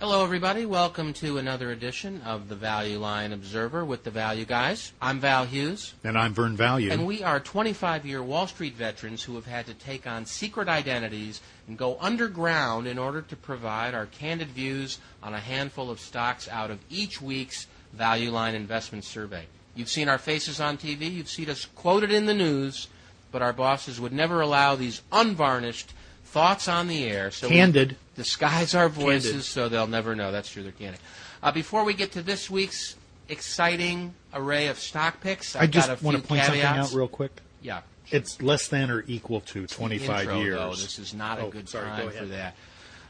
Hello, everybody. Welcome to another edition of the Value Line Observer with the Value Guys. I'm Val Hughes. And I'm Vern Value. And we are 25 year Wall Street veterans who have had to take on secret identities and go underground in order to provide our candid views on a handful of stocks out of each week's Value Line Investment Survey. You've seen our faces on TV, you've seen us quoted in the news, but our bosses would never allow these unvarnished thoughts on the air. So candid. Disguise our voices candid. so they'll never know. That's true, they're candid. Uh, before we get to this week's exciting array of stock picks, I've I just want to point caveats. something out real quick. Yeah. It's less than or equal to 25 intro, years. Though. This is not a oh, good sorry, time for that.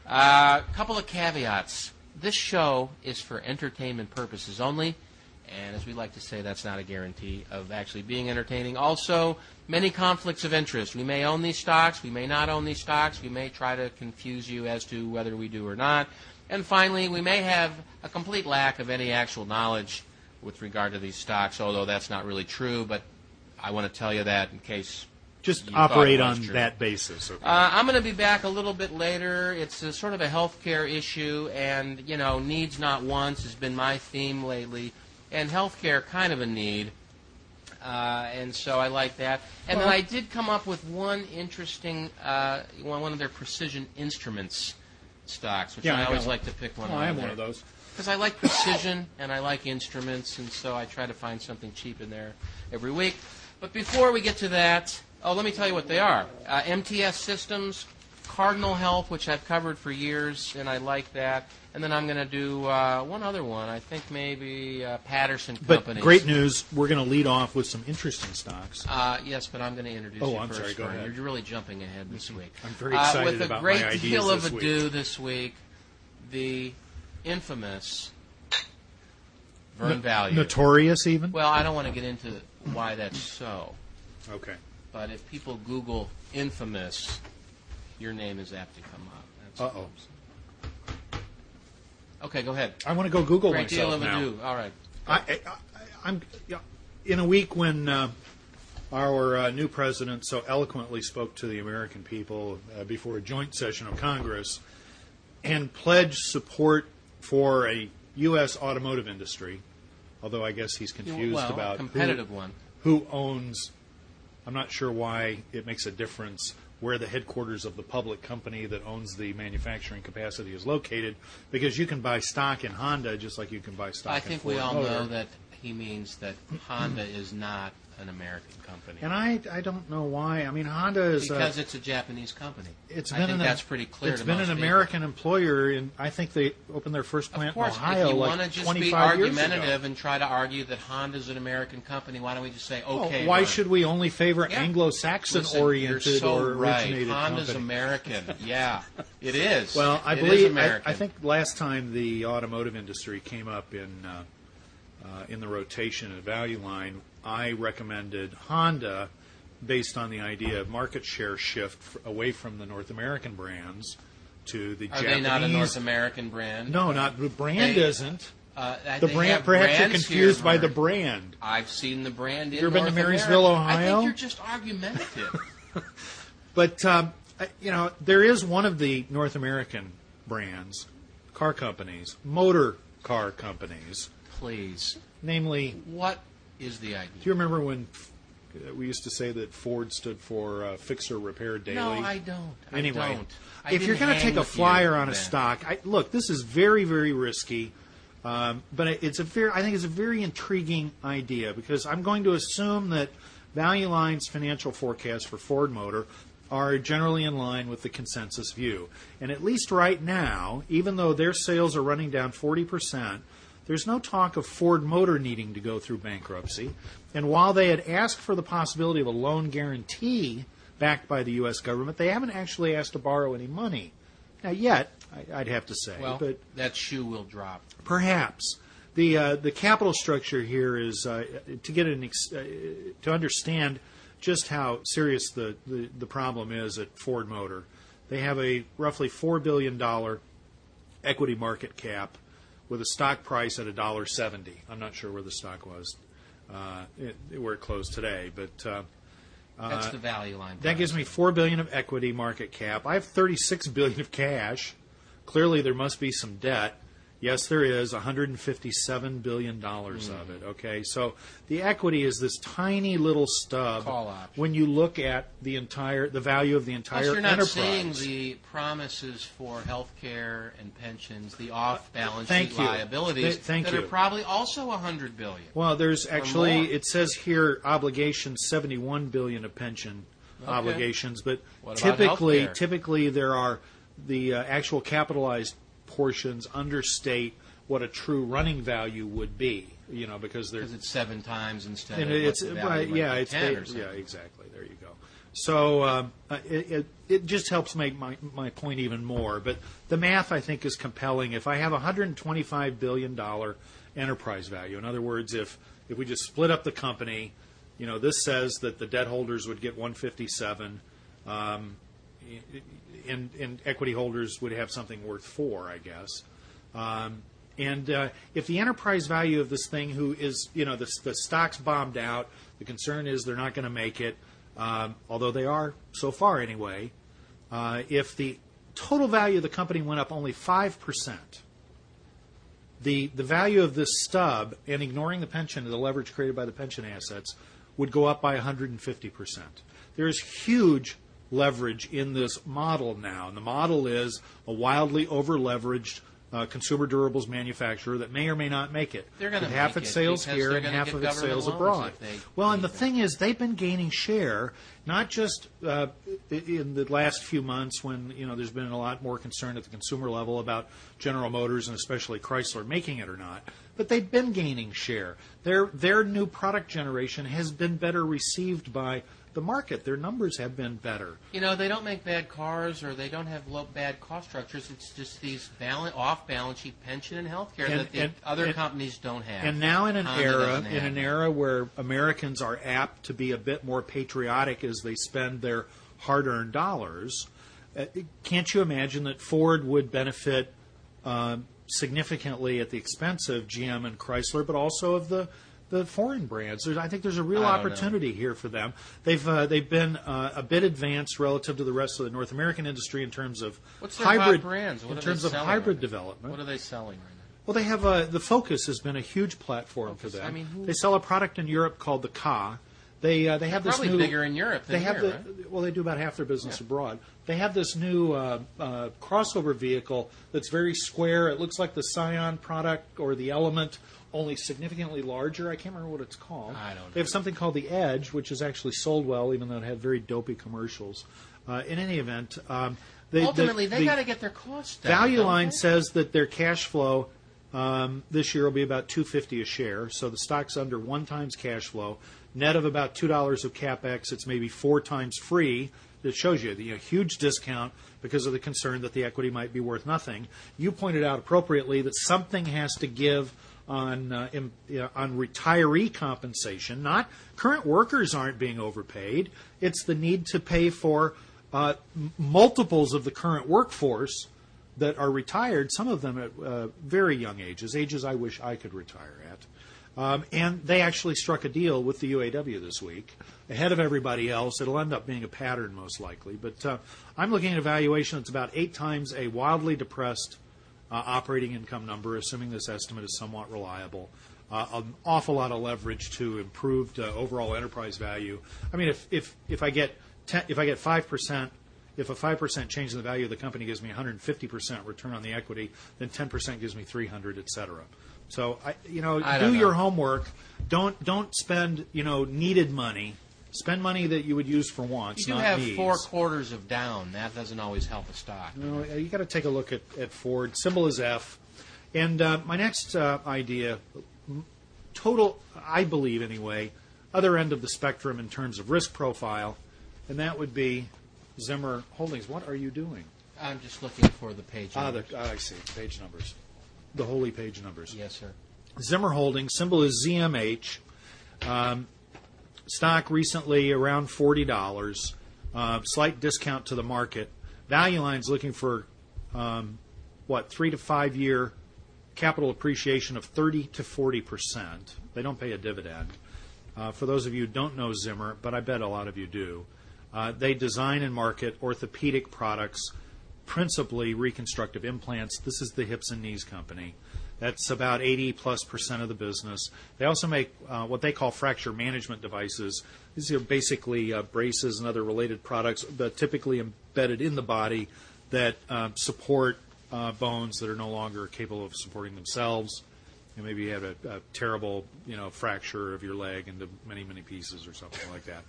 A uh, couple of caveats. This show is for entertainment purposes only. And as we like to say, that's not a guarantee of actually being entertaining. Also, many conflicts of interest. We may own these stocks, we may not own these stocks, we may try to confuse you as to whether we do or not. And finally, we may have a complete lack of any actual knowledge with regard to these stocks, although that's not really true, but I want to tell you that in case. Just operate on true. that basis. Okay. Uh, I'm going to be back a little bit later. It's a, sort of a healthcare issue, and you know, needs not wants has been my theme lately and healthcare kind of a need. Uh, and so I like that. And well, then I did come up with one interesting uh, one, one of their precision instruments stocks, which yeah, I, I always like to pick one. Oh, I am one of those because I like precision and I like instruments, and so I try to find something cheap in there every week. But before we get to that, oh, let me tell you what they are: uh, MTS Systems, Cardinal Health, which I've covered for years, and I like that. And then I'm going to do uh, one other one. I think maybe uh, Patterson Companies. But great news. We're going to lead off with some interesting stocks. Uh, yes, but I'm going to introduce oh, you I'm first. sorry. Go ahead. You're really jumping ahead this mm-hmm. week. I'm very excited uh, with about a great my ideas deal of this ado week. this week, the infamous Vern Value. Notorious, even? Well, I don't want to get into why that's so. Okay. But if people Google infamous, your name is apt to come up. Uh oh. Okay, go ahead. I want to go Google Great myself deal of now. ado. All right. I, I'm, in a week when uh, our uh, new president so eloquently spoke to the American people uh, before a joint session of Congress and pledged support for a U.S. automotive industry. Although I guess he's confused well, about competitive who, one. who owns. I'm not sure why it makes a difference where the headquarters of the public company that owns the manufacturing capacity is located, because you can buy stock in Honda just like you can buy stock. In I think we all Motor. know oh, that he means that Honda is not an American company. And I, I don't know why. I mean, Honda is because a, it's a Japanese company. It's I been think an, that's pretty clear. It's been an American employer, and I think they opened their first plant course, in Ohio if you like want to just 25 be argumentative and try to argue that Honda is an American company, why don't we just say Oh, okay? why Ryan. should we only favor Yeah. Anglo-Saxon Listen, oriented so or right. originated Honda's company? American. Yeah, it is. Well, I It believe I. I think last time the automotive industry came up in uh, uh, in the rotation and value line, I recommended Honda based on the idea of market share shift f- away from the North American brands to the Are Japanese. they not a North American brand? No, not the brand They- isn't. Uh, The they brand, have perhaps you're brands confused by the Vern. brand. I've seen the brand in You ever been to North Marysville, America. I Ohio? think you're just argumentative. But um, I- you know, there is one of the North American brands, car companies, motor car companies, Please, namely. what is the idea? Do you remember when uh, we used to say that Ford stood for uh, Fixer Repair Daily? No, I don't. I Anyway, don't. I if you're didn't going to hang take a with you flyer on a then. stock, I, look, this is very, very risky. Um, but it- it's a very, I think it's a very intriguing idea because I'm going to assume that Value Line's financial forecasts for Ford Motor are generally in line with the consensus view. And at least right now, even though their sales are running down 40%, there's no talk of Ford Motor needing to go through bankruptcy. And while they had asked for the possibility of a loan guarantee backed by the U.S. government, they haven't actually asked to borrow any money. Now, yet, I'd have to say. Well, but that shoe will drop. Perhaps the uh, the capital structure here is uh, to get an ex- uh, to understand just how serious the, the, the problem is at Ford Motor. They have a roughly four billion dollar equity market cap with a stock price at a dollar seventy. I'm not sure where the stock was uh, it, where it closed today, but. Uh, That's the value line. that gives me four billion of equity market cap. I have thirty-six billion of cash. clearly there must be some debt. Yes, there is 157 billion dollars Hmm. of it. Okay, so the equity is this tiny little stub. When you look at the entire, the value of the entire Plus, you're not enterprise. seeing the promises for health care and pensions, the off-balance sheet liabilities Th- that you. are probably also a hundred billion. Well, there's actually it says here obligations 71 billion of pension Okay. obligations, but typically healthcare? typically there are the uh, actual capitalized portions understate what a true running value would be. You know, because they're it's seven times instead and of it's what the value right, might yeah, be it's 10 ba- or something. yeah, exactly. There you go. So um, uh, it, it it just helps make my my point even more. But the math I think is compelling. If I have a 125 billion dollar enterprise value, in other words, if if we just split up the company, you know, this says that the debt holders would get 157. Um, and, equity holders would have something worth four, I guess. Um, and uh, if the enterprise value of this thing, who is, you know, the, the stock's bombed out, the concern is they're not going to make it, um, although they are so far anyway. Uh, if the total value of the company went up only 5%, the, the value of this stub, and ignoring the pension, the leverage created by the pension assets, would go up by 150%. There's huge leverage in this model now, and the model is a wildly over leveraged uh, consumer durables manufacturer that may or may not make it. They're gonna With half its sales here and half of its sales abroad. Well, and the them. thing is, they've been gaining share, not just uh, in the last few months when you know there's been a lot more concern at the consumer level about General Motors and especially Chrysler making it or not, but they've been gaining share. Their their new product generation has been better received by the market. Their numbers have been better. You know, they don't make bad cars or they don't have low bad cost structures. It's just these balance, off-balance sheet pension and health care that the and- other and- companies don't have. And now in an Honda era in have an era where Americans are apt to be a bit more patriotic as they spend their hard-earned dollars, uh, can't you imagine that Ford would benefit um, significantly at the expense of GM and Chrysler, but also of the the foreign brands. There's, I think there's a real don't know. opportunity here for them. They've uh, they've been uh, a bit advanced relative to the rest of the North American industry in terms of hybrid brands? What in terms of hybrid right development. What are they selling right now? Well, they have a, the Focus has been a huge platform Focus. for them. I mean, who- they sell a product in Europe called the Ka. They uh, they have this Probably new bigger in Europe than they have here, the well they do about half their business Yeah. abroad. They have this new uh, uh, crossover vehicle that's very square. It looks like the Scion product or the Element, only significantly larger. I can't remember what it's called. I don't They have something called the Edge, which has actually sold well, even though it had very dopey commercials. Uh, in any event, um, they, Ultimately, the, they the- got to get their costs down. Value Line they? says that their cash flow um, this year will be about 250 a share. So the stock's under one times cash flow, net of about two dollars of capex. It's maybe four times free. That shows you the you know, huge discount because of the concern that the equity might be worth nothing. You pointed out appropriately that something has to give on uh, you know, on retiree compensation. Not current workers aren't being overpaid. It's the need to pay for uh, multiples of the current workforce that are retired, some of them at uh, very young ages, ages I wish I could retire at. Um, and they actually struck a deal with the UAW this week, ahead of everybody else. It'll end up being a pattern, most likely. But uh, I'm looking at a valuation that's about eight times a wildly depressed uh, operating income number, assuming this estimate is somewhat reliable. Uh, an awful lot of leverage to improved uh, overall enterprise value. I mean, if if if I get 10, if I get five percent if a 5% change in the value of the company gives me 150% return on the equity, then 10% gives me 300, et cetera. So, I, you know, do your homework. Don't don't spend, you know, needed money. Spend money that you would use for wants, You do not have needs. four quarters of down. That doesn't always help a stock. No, uh, you got to take a look at, at Ford. Symbol is F. And uh, my next uh, idea, total, I believe anyway, other end of the spectrum in terms of risk profile, and that would be Zimmer Holdings. What are you doing? I'm just looking for the page. Ah, the, numbers. ah, I see. Page numbers. The holy page numbers. yes, sir. Zimmer Holdings, symbol is ZMH. Um, stock recently around $40. Uh, slight discount to the market. Value Line's looking for, um, what, three to five year capital appreciation of 30 to 40%. They don't pay a dividend. Uh, for those of you who don't know Zimmer, but I bet a lot of you do, uh, they design and market orthopedic products principally reconstructive implants. This is the hips and knees company. That's about 80 plus percent of the business. They also make uh, what they call fracture management devices. These are basically uh, braces and other related products, but typically embedded in the body that uh, support uh, bones that are no longer capable of supporting themselves. You know, maybe you had a, a, terrible, you know, fracture of your leg into many, many pieces or something like that.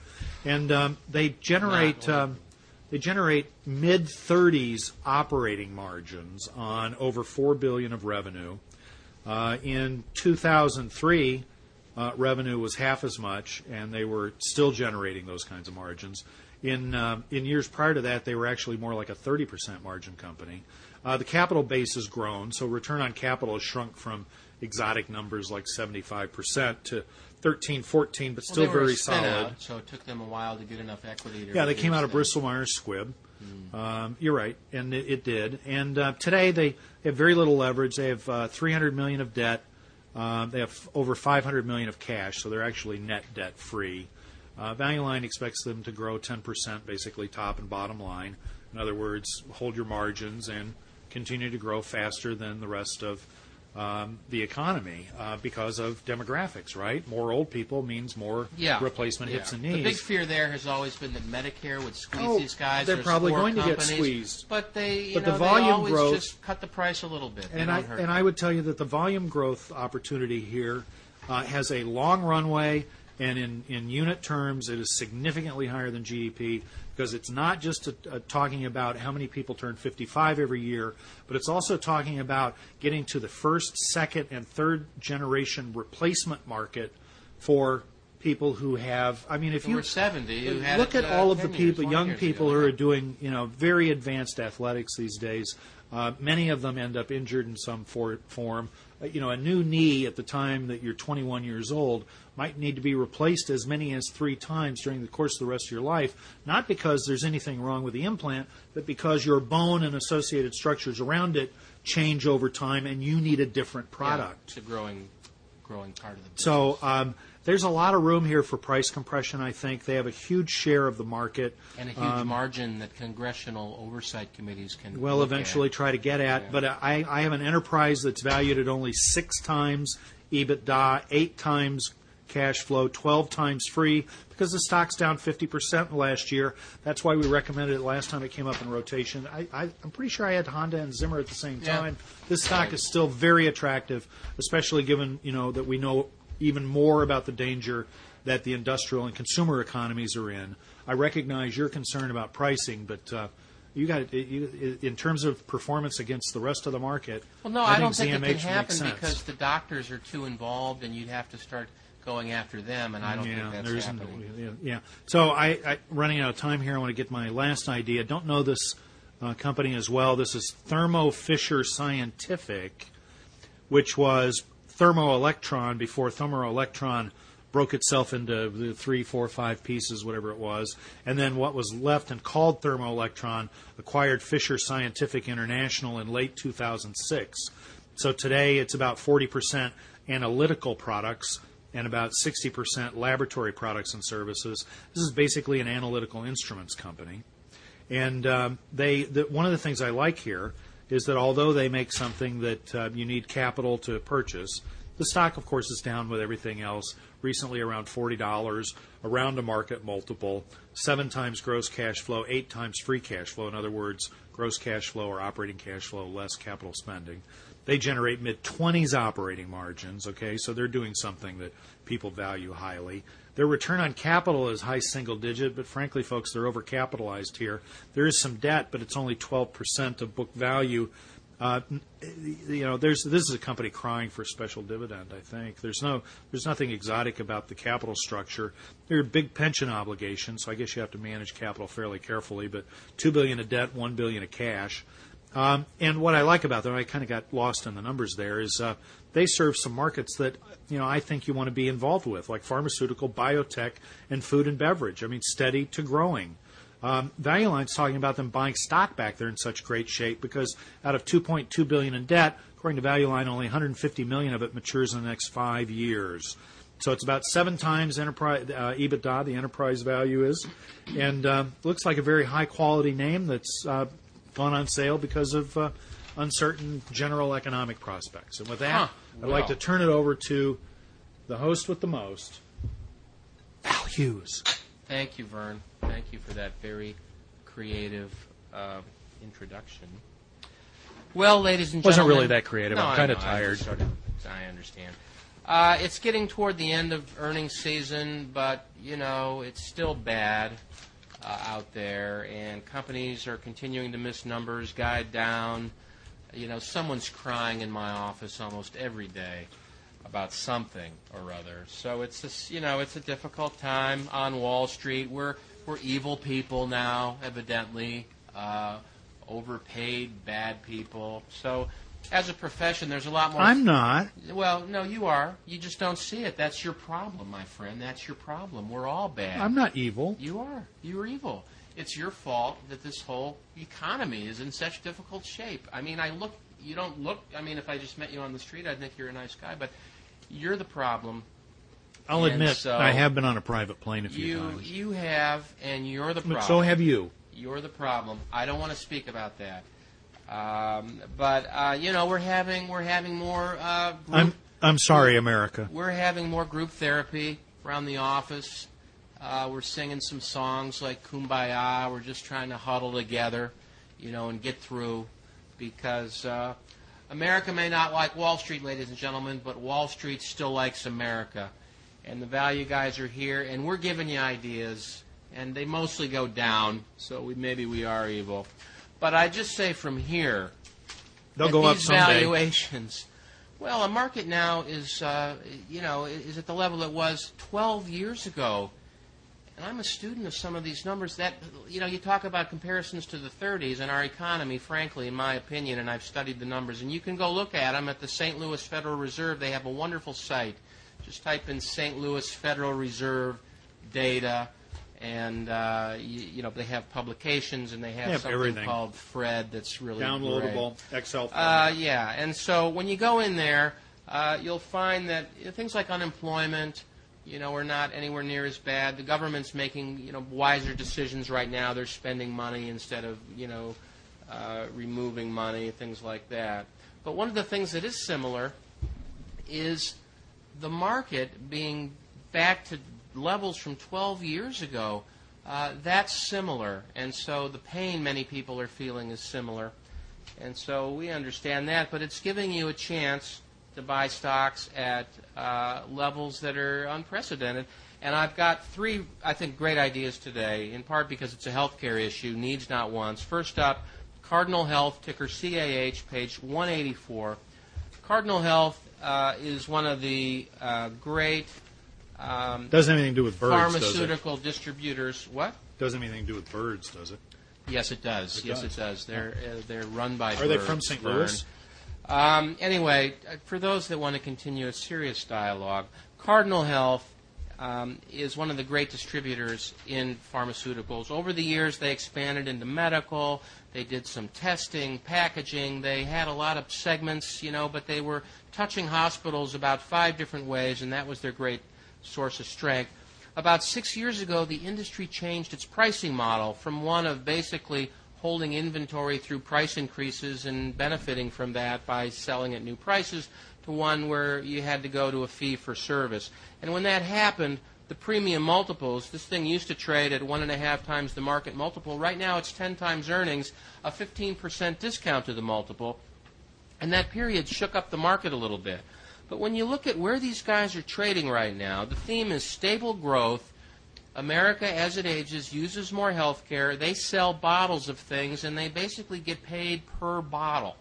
And um, they generate um, they generate mid 30s operating margins on over four billion of revenue. Uh, in 2003, uh, revenue was half as much, and they were still generating those kinds of margins. In uh, in years prior to that, they were actually more like a 30% margin company. Uh, the capital base has grown, so return on capital has shrunk from exotic numbers like 75% to 13, 14, but still well, very solid. Out, so it took them a while to get enough equity. yeah, they came out of Bristol Myers Squibb. Mm. Um, you're right, and it, it did. And uh, today they have very little leverage. They have uh, 300 million of debt. Um, they have over 500 million of cash, so they're actually net debt free. Uh, Value Line expects them to grow 10%, basically top and bottom line. In other words, hold your margins and continue to grow faster than the rest of um, the economy uh, because of demographics, right? More old people means more yeah. replacement yeah. hips and knees. The big fear there has always been that Medicare would squeeze oh, these guys. They're probably going to get squeezed, but they, you but know, the volume growth, just cut the price a little bit. and I and I would tell you that the volume growth opportunity here uh, has a long runway and in, in unit terms, it is significantly higher than GDP because it's not just a, a talking about how many people turn 55 every year, but it's also talking about getting to the first, second, and third generation replacement market for people who have. I mean, if you 70, look at all uh, of the people, years, young people who are doing, you know, very advanced athletics these days. Uh, many of them end up injured in some for, form. Uh, you know, a new knee at the time that you're 21 years old might need to be replaced as many as three times during the course of the rest of your life, not because there's anything wrong with the implant, but because your bone and associated structures around it change over time and you need a different product. Yeah, it's a growing, growing part of the business. So um, there's a lot of room here for price compression, I think. They have a huge share of the market. And a huge um, margin that congressional oversight committees can Will eventually at. try to get at. Yeah. But I, I have an enterprise that's valued at only six times EBITDA, eight times cash flow, 12 times free, because the stock's down 50% last year. That's why we recommended it last time it came up in rotation. I, I, am pretty sure I had Honda and Zimmer at the same Yeah. time. This stock is still very attractive, especially given you know that we know even more about the danger that the industrial and consumer economies are in. I recognize your concern about pricing, but uh, you got you, in terms of performance against the rest of the market. Well, no, I, don't think think ZMH it can happen because the doctors are too involved, and you'd have to start going after them, and I don't yeah, think that's happening. yeah, yeah. So I, I, running out of time here, I want to get my last idea. Don't know this uh, company as well. This is Thermo Fisher Scientific, which was Thermo Electron before Thermo Electron broke itself into the three, four, five pieces, whatever it was, and then what was left and called Thermo Electron acquired Fisher Scientific International in late 2006. So today it's about 40% analytical products and about 60% laboratory products and services. This is basically an analytical instruments company. And um, one of the things I like here is that although they make something that uh, you need capital to purchase, the stock, of course, is down with everything else. Recently, around forty dollars, around a market multiple, seven times gross cash flow, eight times free cash flow. In other words, gross cash flow or operating cash flow less capital spending. They generate mid 20s operating margins, okay, so they're doing something that people value highly. Their return on capital is high single digit, but frankly, folks, they're overcapitalized here. There is some debt, but it's only 12% of book value. Uh, you know, there's this is a company crying for a special dividend. I think there's no there's nothing exotic about the capital structure. There are big pension obligations, so I guess you have to manage capital fairly carefully. But two billion of debt, one billion of cash. Um, and what I like about them, I kind of got lost in the numbers there, is uh, they serve some markets that you know I think you want to be involved with, like pharmaceutical, biotech, and food and beverage. I mean, steady to growing. Um, Value Line's talking about them buying stock back. They're in such great shape because out of 2.2 billion in debt, according to Value Line, only 150 million of it matures in the next five years. So it's about seven times enterprise uh, EBITDA. The enterprise value is, and um, looks like a very high quality name that's uh, gone on sale because of uh, uncertain general economic prospects. And with that, Huh. I'd like to turn it over to the host with the most, Val Hughes. Thank you, Vern. Thank you for that very creative uh, introduction. Well, ladies and gentlemen, Wasn't really that creative. No, I'm kinda know. I tired. just Sort of, I understand. Uh, it's getting toward the end of earnings season, but you know it's still bad uh, out there, and companies are continuing to miss numbers, guide down. You know, someone's crying in my office almost every day about something or other. So it's just, you know, it's a difficult time on Wall Street. We're we're evil people now, evidently, uh, overpaid, bad people. So as a profession, there's a lot more. I'm not. Well, no, you are. You just don't see it. That's your problem, my friend. That's your problem. We're all bad. I'm not evil. You are. You're evil. It's your fault that this whole economy is in such difficult shape. I mean, I look. You don't look. I mean, if I just met you on the street, I'd think you're a nice guy. But you're the problem. I'll And admit so- I have been on a private plane a few You times. you have, and you're the But problem. so have you. You're the problem. I don't want to speak about that. Um, but uh, you know, we're having we're having more. Uh, group, I'm I'm sorry, America. we're having more group therapy around the office. Uh, we're singing some songs like "Kumbaya." We're just trying to huddle together, you know, and get through, because uh, America may not like Wall Street, ladies and gentlemen, but Wall Street still likes America, and the value guys are here, and we're giving you ideas, and they mostly go down. So we, maybe we are evil, but I just say from here, They'll go up these someday. valuations. Well, a market now is, uh, you know, is at the level it was 12 years ago. And I'm a student of some of these numbers. That, you know, you talk about comparisons to the 30s and our economy, frankly, in my opinion, and I've studied the numbers. And you can go look at them at the St. Louis Federal Reserve. They have a wonderful site. Just type in St. Louis Federal Reserve data, and uh, you, you know they have publications and they have, They have something everything. called Fred that's really great. Downloadable Excel. Uh, yeah, and so when you go in there, uh, you'll find that you know, things like unemployment, you know, are not anywhere near as bad. The government's making you know wiser decisions right now. They're spending money instead of you know uh, removing money, things like that. But one of the things that is similar is the market being back to levels from 12 years ago. Uh, that's similar, and so the pain many people are feeling is similar. And so we understand that, but it's giving you a chance to buy stocks at uh, levels that are unprecedented. And I've got three, I think, great ideas today, in part because it's a healthcare issue, needs not wants. First up, Cardinal Health, ticker CAH, page 184. Cardinal Health uh, is one of the uh, great um, Doesn't have anything to do with birds, does it? pharmaceutical distributors. What? Doesn't have anything to do with birds, does it? Yes, it does. It yes, does. it does. They're uh, they're run by. Are they birds, from St. Vern. Louis? Um, anyway, uh, for those that want to continue a serious dialogue, Cardinal Health um, is one of the great distributors in pharmaceuticals. Over the years, they expanded into medical. They did some testing, packaging. They had a lot of segments, you know, but they were touching hospitals about five different ways, and that was their great source of strength. About six years ago, the industry changed its pricing model from one of basically holding inventory through price increases and benefiting from that by selling at new prices to one where you had to go to a fee for service. And when that happened, the premium multiples, this thing used to trade at one and a half times the market multiple. Right now it's 10 times earnings, a 15% discount to the multiple. And that period shook up the market a little bit. But when you look at where these guys are trading right now, the theme is stable growth. America, as it ages, uses more health care. They sell bottles of things, and they basically get paid per bottle.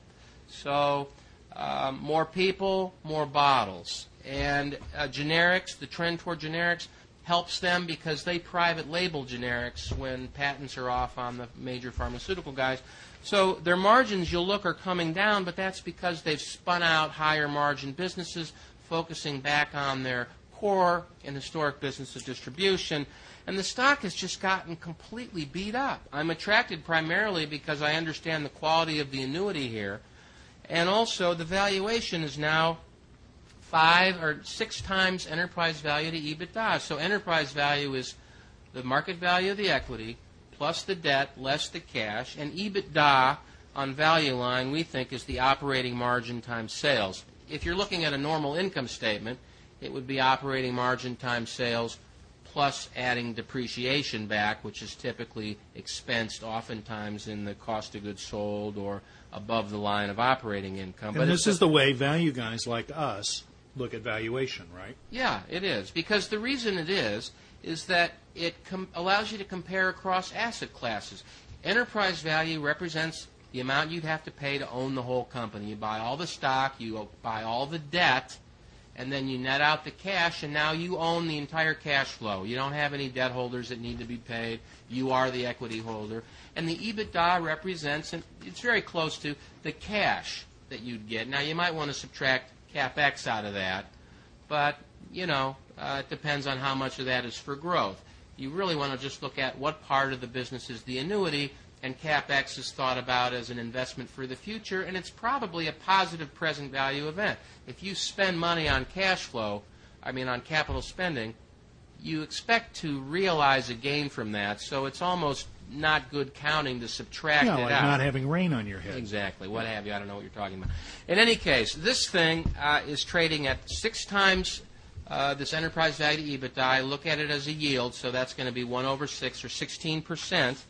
So, um, more people, more bottles. And uh, generics, the trend toward generics, helps them because they private label generics when patents are off on the major pharmaceutical guys. So their margins, you'll look, are coming down, but that's because they've spun out higher margin businesses, focusing back on their core and historic business of distribution. And the stock has just gotten completely beat up. I'm attracted primarily because I understand the quality of the annuity here. And also, the valuation is now five or six times enterprise value to EBITDA. So enterprise value is the market value of the equity plus the debt less the cash, and EBITDA on value line we think is the operating margin times sales. If you're looking at a normal income statement, it would be operating margin times sales plus adding depreciation back, which is typically expensed oftentimes in the cost of goods sold or above the line of operating income. And but this is the way value guys like us look at valuation, right? Yeah, it is. Because the reason it is, is that it com- allows you to compare across asset classes. Enterprise value represents the amount you'd have to pay to own the whole company. You buy all the stock, you buy all the debt, and then you net out the cash, and now you own the entire cash flow. You don't have any debt holders that need to be paid. You are the equity holder. And the EBITDA represents, and it's very close to, the cash that you'd get. Now, you might want to subtract capex out of that, but you know, uh, it depends on how much of that is for growth. You really want to just look at what part of the business is the annuity, and capex is thought about as an investment for the future, and it's probably a positive present value event. If you spend money on cash flow, I mean on capital spending, you expect to realize a gain from that, so it's almost not good counting to subtract Yeah, it like out. not having rain on your head. Exactly. What have you? I don't know what you're talking about. In any case, this thing uh, is trading at six times uh, this enterprise value to EBITDA. I look at it as a yield, so that's going to be one over six or 16 percent.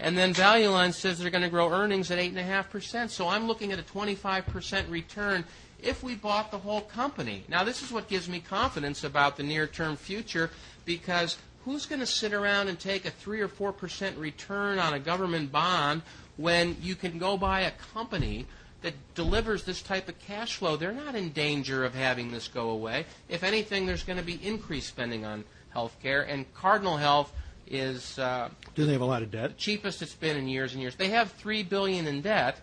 And then Value Line says they're going to grow earnings at eight and a half percent. So I'm looking at a 25 percent return if we bought the whole company. Now, this is what gives me confidence about the near-term future because who's going to sit around and take a 3 or 4% return on a government bond when you can go buy a company that delivers this type of cash flow? They're not in danger of having this go away. If anything, there's going to be increased spending on health care, and Cardinal Health is uh, Do they have a lot of debt? cheapest it's been in years and years. They have three billion in debt,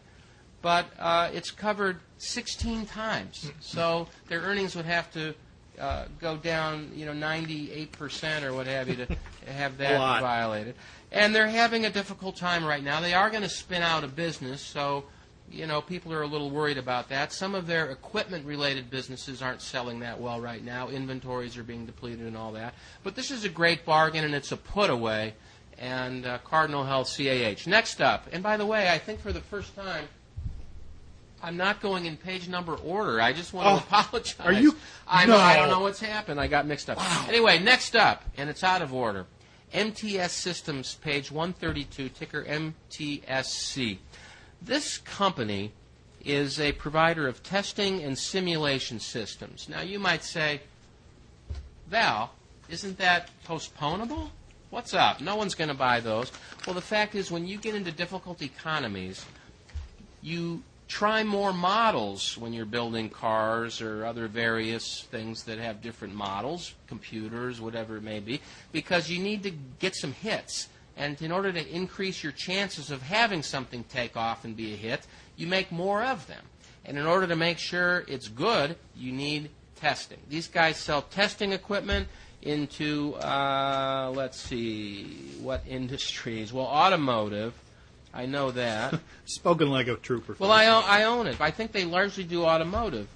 but uh, it's covered 16 times. So their earnings would have to uh, go down, you know, 98 percent or what have you to have that violated. And they're having a difficult time right now. They are going to spin out a business, so you know people are a little worried about that. Some of their equipment-related businesses aren't selling that well right now. Inventories are being depleted and all that. But this is a great bargain, and it's a put away. And uh, Cardinal Health CAH. Next up, and by the way, I think for the first time. I'm not going in page number order. I just want Oh, to apologize. are you- I know. I don't know what's happened. I got mixed up. Anyway, next up, and it's out of order. MTS Systems, page 132, ticker MTSC. This company is a provider of testing and simulation systems. Now, you might say, Val, isn't that postponable? What's up? No one's going to buy those. Well, the fact is, when you get into difficult economies, you try more models when you're building cars or other various things that have different models, computers, whatever it may be, because you need to get some hits. And in order to increase your chances of having something take off and be a hit, you make more of them. And in order to make sure it's good, you need testing. These guys sell testing equipment into, uh, let's see, what industries? Well, automotive. I know that. Spoken like a true professional. Well, I own, I own it. I think they largely do automotive,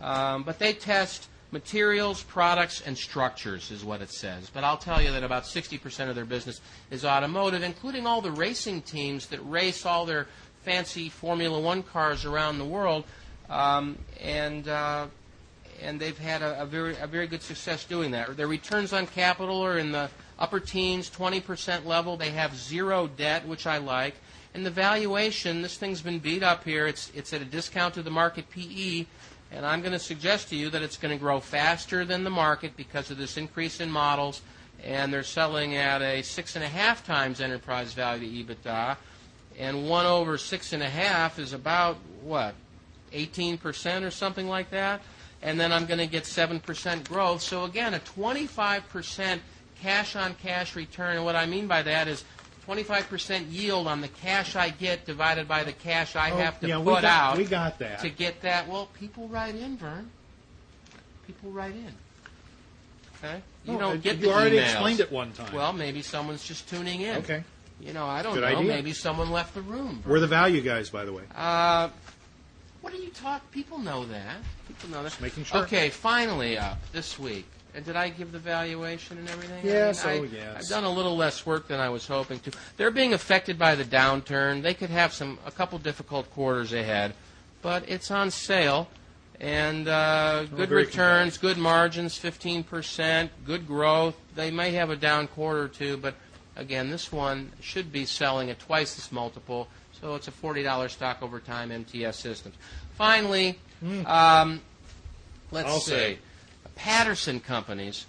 um, but they test materials, products, and structures, is what it says. But I'll tell you that about 60% of their business is automotive, including all the racing teams that race all their fancy Formula One cars around the world, um, and uh, and they've had a, a very a very good success doing that. Their returns on capital are in the upper teens, 20% level. They have zero debt, which I like. And the valuation, this thing's been beat up here. It's it's at a discount to the market PE, and I'm going to suggest to you that it's going to grow faster than the market because of this increase in models. And they're selling at a six and a half times enterprise value to EBITDA, and one over six and a half is about what, 18% or something like that. And then I'm going to get 7% growth. So again, a 25% cash on cash return. And what I mean by that is 25% yield on the cash I get divided by the cash I Oh, have to yeah, put we got, out We got that. to get that. Well, people write in, Vern. People write in. Okay? You Oh, don't uh, get you the already emails. explained it one time. Well, maybe someone's just tuning in. okay. You know, I don't Good know. idea. Maybe someone left the room. We're the value guys, by the way. Uh, what are you talking? People know that. People know that. Just making sure. Okay, finally up this week. And did I give the valuation and everything? Yes, I oh, I, yes. I've done a little less work than I was hoping to. They're being affected by the downturn. They could have some a couple difficult quarters ahead, but it's on sale, and uh, good very returns, good margins, 15%, good growth. They may have a down quarter or two, but again, this one should be selling at twice this multiple. So it's a $40 stock over time, MTS Systems. Finally, um, let's Hmm. I'll see. say. Patterson Companies,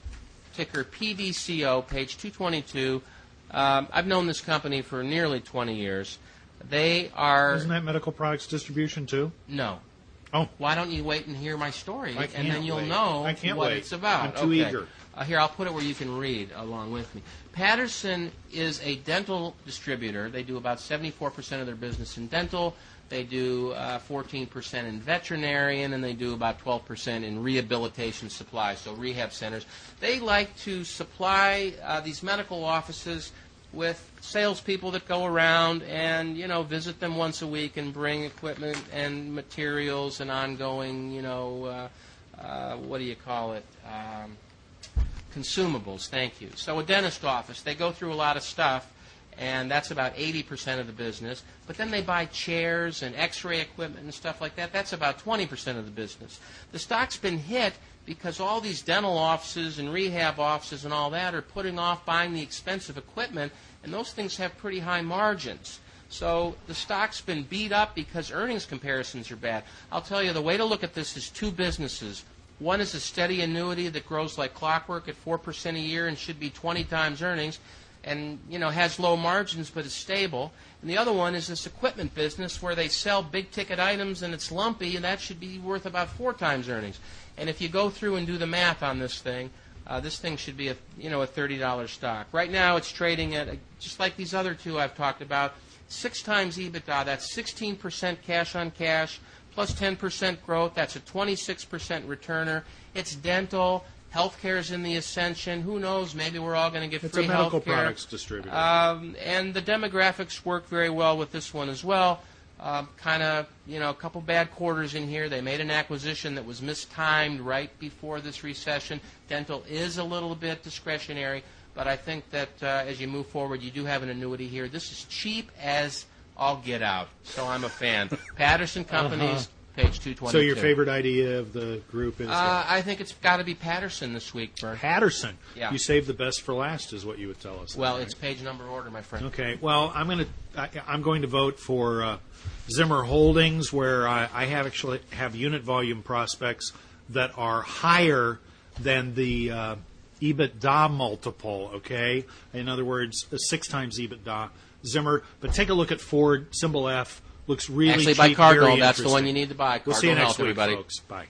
ticker PDCO, page 222. Um, I've known this company for nearly 20 years. They are Isn't that medical products distribution too? no. Oh. Why don't you wait and hear my story, I and then you'll wait. know I can't what wait. it's about. I'm too Okay. eager. Uh, here, I'll put it where you can read along with me. Patterson is a dental distributor. They do about 74% of their business in dental. They do uh, 14% in veterinarian, and they do about 12% in rehabilitation supplies, so rehab centers. They like to supply uh, these medical offices with salespeople that go around and you know visit them once a week and bring equipment and materials and ongoing you know uh, uh, what do you call it um, consumables. Thank you. So a dentist office, they go through a lot of stuff, and that's about 80% of the business. But then they buy chairs and X-ray equipment and stuff like that. That's about 20% of the business. The stock's been hit because all these dental offices and rehab offices and all that are putting off buying the expensive equipment, and those things have pretty high margins. So the stock's been beat up because earnings comparisons are bad. I'll tell you, the way to look at this is two businesses. One is a steady annuity that grows like clockwork at 4% a year and should be 20 times earnings and you know has low margins but is stable. And the other one is this equipment business where they sell big ticket items and it's lumpy and that should be worth about 4 times earnings. And if you go through and do the math on this thing, uh, this thing should be a you know a $30 stock. Right now it's trading at a, just like these other two I've talked about, 6 times EBITDA. That's 16% cash on cash 10% growth. That's a 26% returner. It's dental. Healthcare is in the ascension. Who knows? Maybe we're all going to get It's free a medical healthcare. products distributor. Um, and the demographics work very well with this one as well. Um, kind of, you know, a couple bad quarters in here. They made an acquisition that was mistimed right before this recession. Dental is a little bit discretionary, but I think that uh, as you move forward, you do have an annuity here. This is cheap as all get out, so I'm a fan. Patterson Companies, page 222. Uh-huh. so your favorite idea of the group is Uh, I think it's got to be Patterson this week, Bert. Patterson. Yeah. You saved the best for last, is what you would tell us. Well, it's page number order, my friend. Okay. Well, I'm going to I, I'm going to vote for uh, Zimmer Holdings, where I, I have actually have unit volume prospects that are higher than the uh, EBITDA multiple. Okay. In other words, a six times EBITDA. Zimmer, but take a look at Ford symbol F. Looks really Actually, by cheap, Cardinal, very that's the one you need to buy. We'll see you Cardinal next Health, week, everybody. folks. Bye.